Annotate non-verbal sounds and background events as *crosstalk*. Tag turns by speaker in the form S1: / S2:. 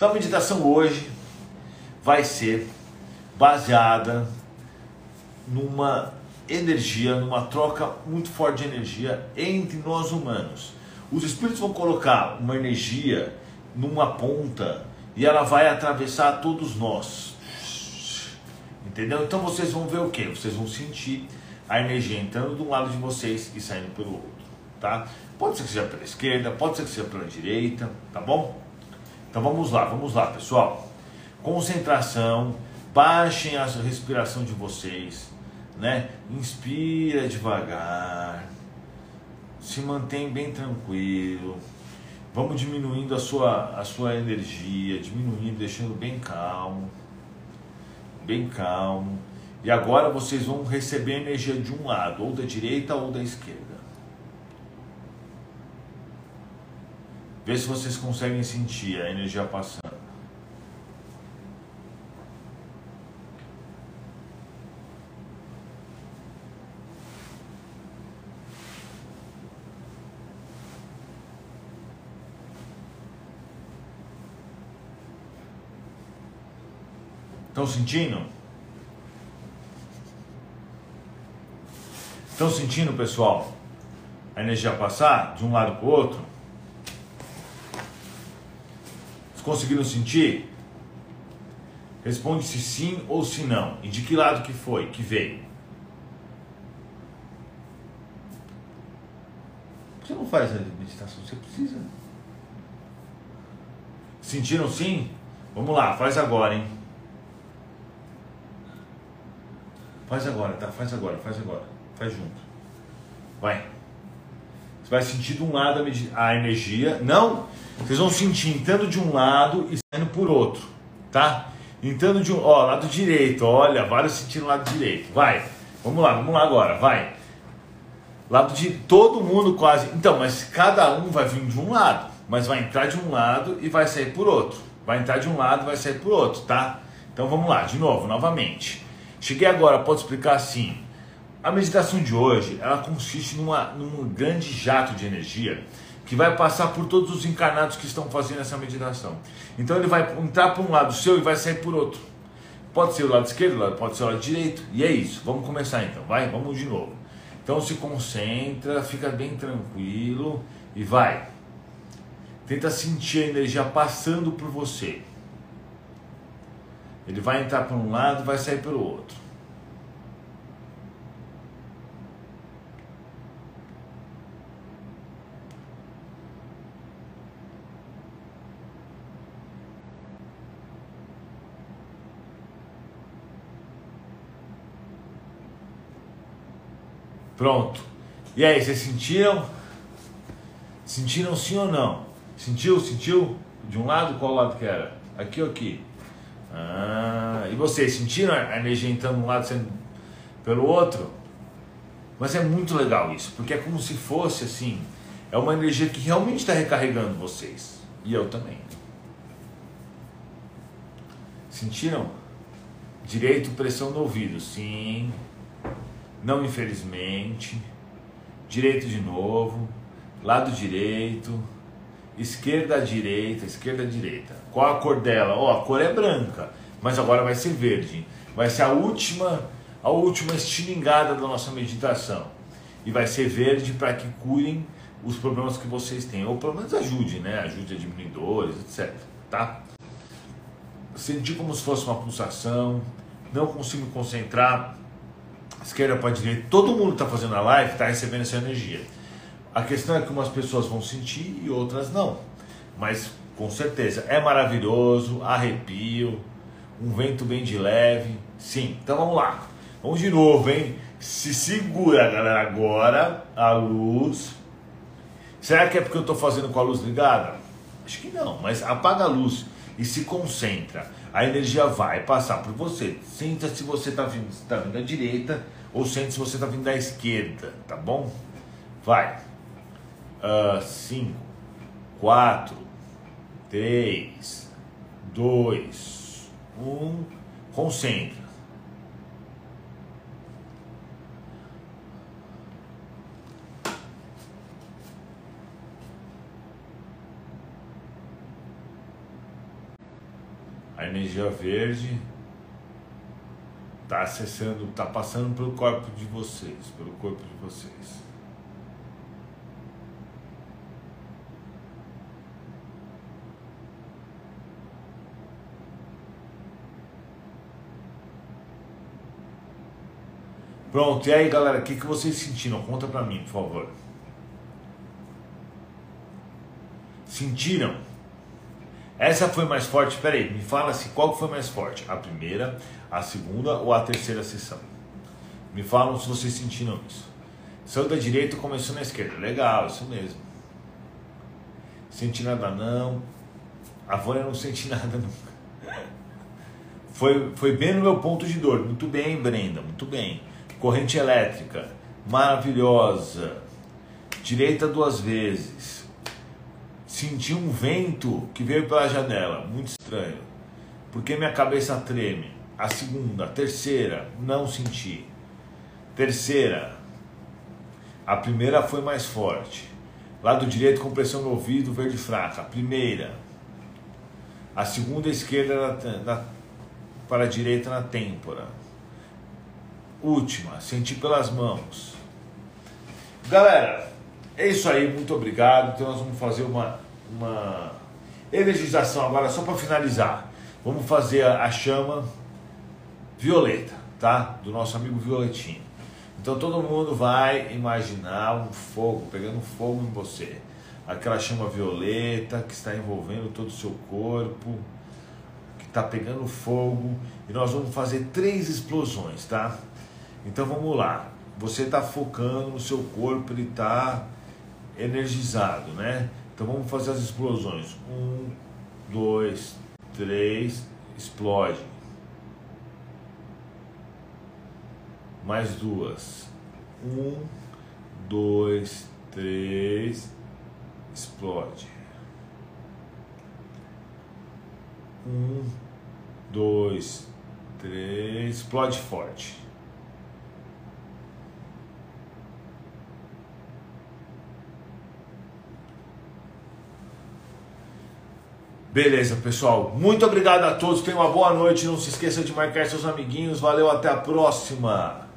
S1: Então a meditação hoje vai ser baseada numa energia, numa troca muito forte de energia entre nós humanos. Os espíritos vão colocar uma energia numa ponta e ela vai atravessar todos nós. Entendeu? Então vocês vão ver o que? Vocês vão sentir a energia entrando de um lado de vocês e saindo pelo outro, tá? Pode ser que seja pela esquerda, pode ser que seja pela direita, tá bom? Então vamos lá, vamos lá, pessoal. Concentração, baixem a respiração de vocês, né? Inspira devagar. Se mantém bem tranquilo. Vamos diminuindo a sua, a sua energia, diminuindo, deixando bem calmo. Bem calmo. E agora vocês vão receber energia de um lado, ou da direita ou da esquerda. Vê se vocês conseguem sentir a energia passando. Estão sentindo? Estão sentindo, pessoal, a energia passar de um lado para o outro? Vocês conseguiram sentir? Responde se sim ou se não. E de que lado que foi, que veio? Você não faz a meditação, você precisa. Sentiram sim? Vamos lá, faz agora, hein? Faz agora, tá? Faz agora, faz agora. Faz junto. Vai. Você vai sentir de um lado a energia. Não, vocês vão sentir entrando de um lado e saindo por outro, tá? Entrando de um, ó, lado direito, olha, vários sentindo lado direito. Vai. Vamos lá, vamos lá agora, vai. Lado de todo mundo quase. Então, mas cada um vai vir de um lado, mas vai entrar de um lado e vai sair por outro. Vai entrar de um lado vai sair por outro, tá? Então vamos lá, de novo, novamente. Cheguei agora, pode explicar assim. A meditação de hoje, ela consiste numa, num grande jato de energia que vai passar por todos os encarnados que estão fazendo essa meditação. Então ele vai entrar por um lado seu e vai sair por outro. Pode ser o lado esquerdo, pode ser o lado direito. E é isso. Vamos começar então, vai? Vamos de novo. Então se concentra, fica bem tranquilo e vai. Tenta sentir a energia passando por você. Ele vai entrar por um lado, vai sair pelo outro. Pronto. E aí, vocês sentiram? Sentiram sim ou não? Sentiu? Sentiu? De um lado, qual lado que era? Aqui ou aqui? Ah, e vocês sentiram a energia entrando de um lado sendo pelo outro? Mas é muito legal isso, porque é como se fosse assim, é uma energia que realmente está recarregando vocês. E eu também. Sentiram? Direito, pressão no ouvido, sim. Não infelizmente. Direito de novo. Lado direito esquerda direita, esquerda direita. Qual a cor dela? Ó, oh, a cor é branca, mas agora vai ser verde. Vai ser a última, a última estilingada da nossa meditação. E vai ser verde para que curem os problemas que vocês têm, ou pelo menos ajude, né? Ajude a diminuir dores, etc. Tá? Sentir como se fosse uma pulsação, não consigo me concentrar, esquerda para direita. Todo mundo está fazendo a live, está recebendo essa energia. A questão é que umas pessoas vão sentir e outras não. Mas com certeza é maravilhoso, arrepio, um vento bem de leve. Sim, então vamos lá. Vamos de novo, hein? Se segura, galera, agora a luz. Será que é porque eu estou fazendo com a luz ligada? Acho que não, mas apaga a luz e se concentra. A energia vai passar por você. Sinta se você está vindo, tá vindo da direita ou sente se você está vindo da esquerda, tá bom? Vai uh, cinco, quatro, três, dois, um, concentra. A energia verde está acessando, está passando pelo corpo de vocês, pelo corpo de vocês. Pronto, e aí galera, o que, que vocês sentiram? Conta pra mim, por favor. Sentiram? Essa foi mais forte? Peraí, me fala se qual foi mais forte, a primeira, a segunda ou a terceira sessão. Me falam se vocês sentiram isso. Saiu da direita começou na esquerda. Legal, isso mesmo. Senti nada não. A Vânia não senti *laughs* nada nunca. Foi, foi bem no meu ponto de dor. Muito bem, Brenda, muito bem. Corrente elétrica, maravilhosa. Direita duas vezes. Senti um vento que veio pela janela, muito estranho. Porque minha cabeça treme. A segunda, a terceira, não senti. Terceira, a primeira foi mais forte. Lado direito, compressão no ouvido, verde fraca. Primeira. A segunda, esquerda na, na, para a direita na têmpora última, senti pelas mãos. Galera, é isso aí, muito obrigado. Então nós vamos fazer uma, uma energização agora só para finalizar. Vamos fazer a, chama violeta, tá? Do nosso amigo Violetinho. Então todo mundo vai imaginar um fogo, pegando fogo em você. Aquela chama violeta que está envolvendo todo o seu corpo, que está pegando fogo. E nós vamos fazer três explosões, tá? Então vamos lá. Você está focando no seu corpo, ele está energizado, né? Então vamos fazer as explosões. Um, dois, três, explode. Mais duas. Um, dois, três, explode. Um, dois, três, explode forte. Beleza, pessoal. Muito obrigado a todos. Tenham uma boa noite. Não se esqueça de marcar seus amiguinhos. Valeu, até a próxima.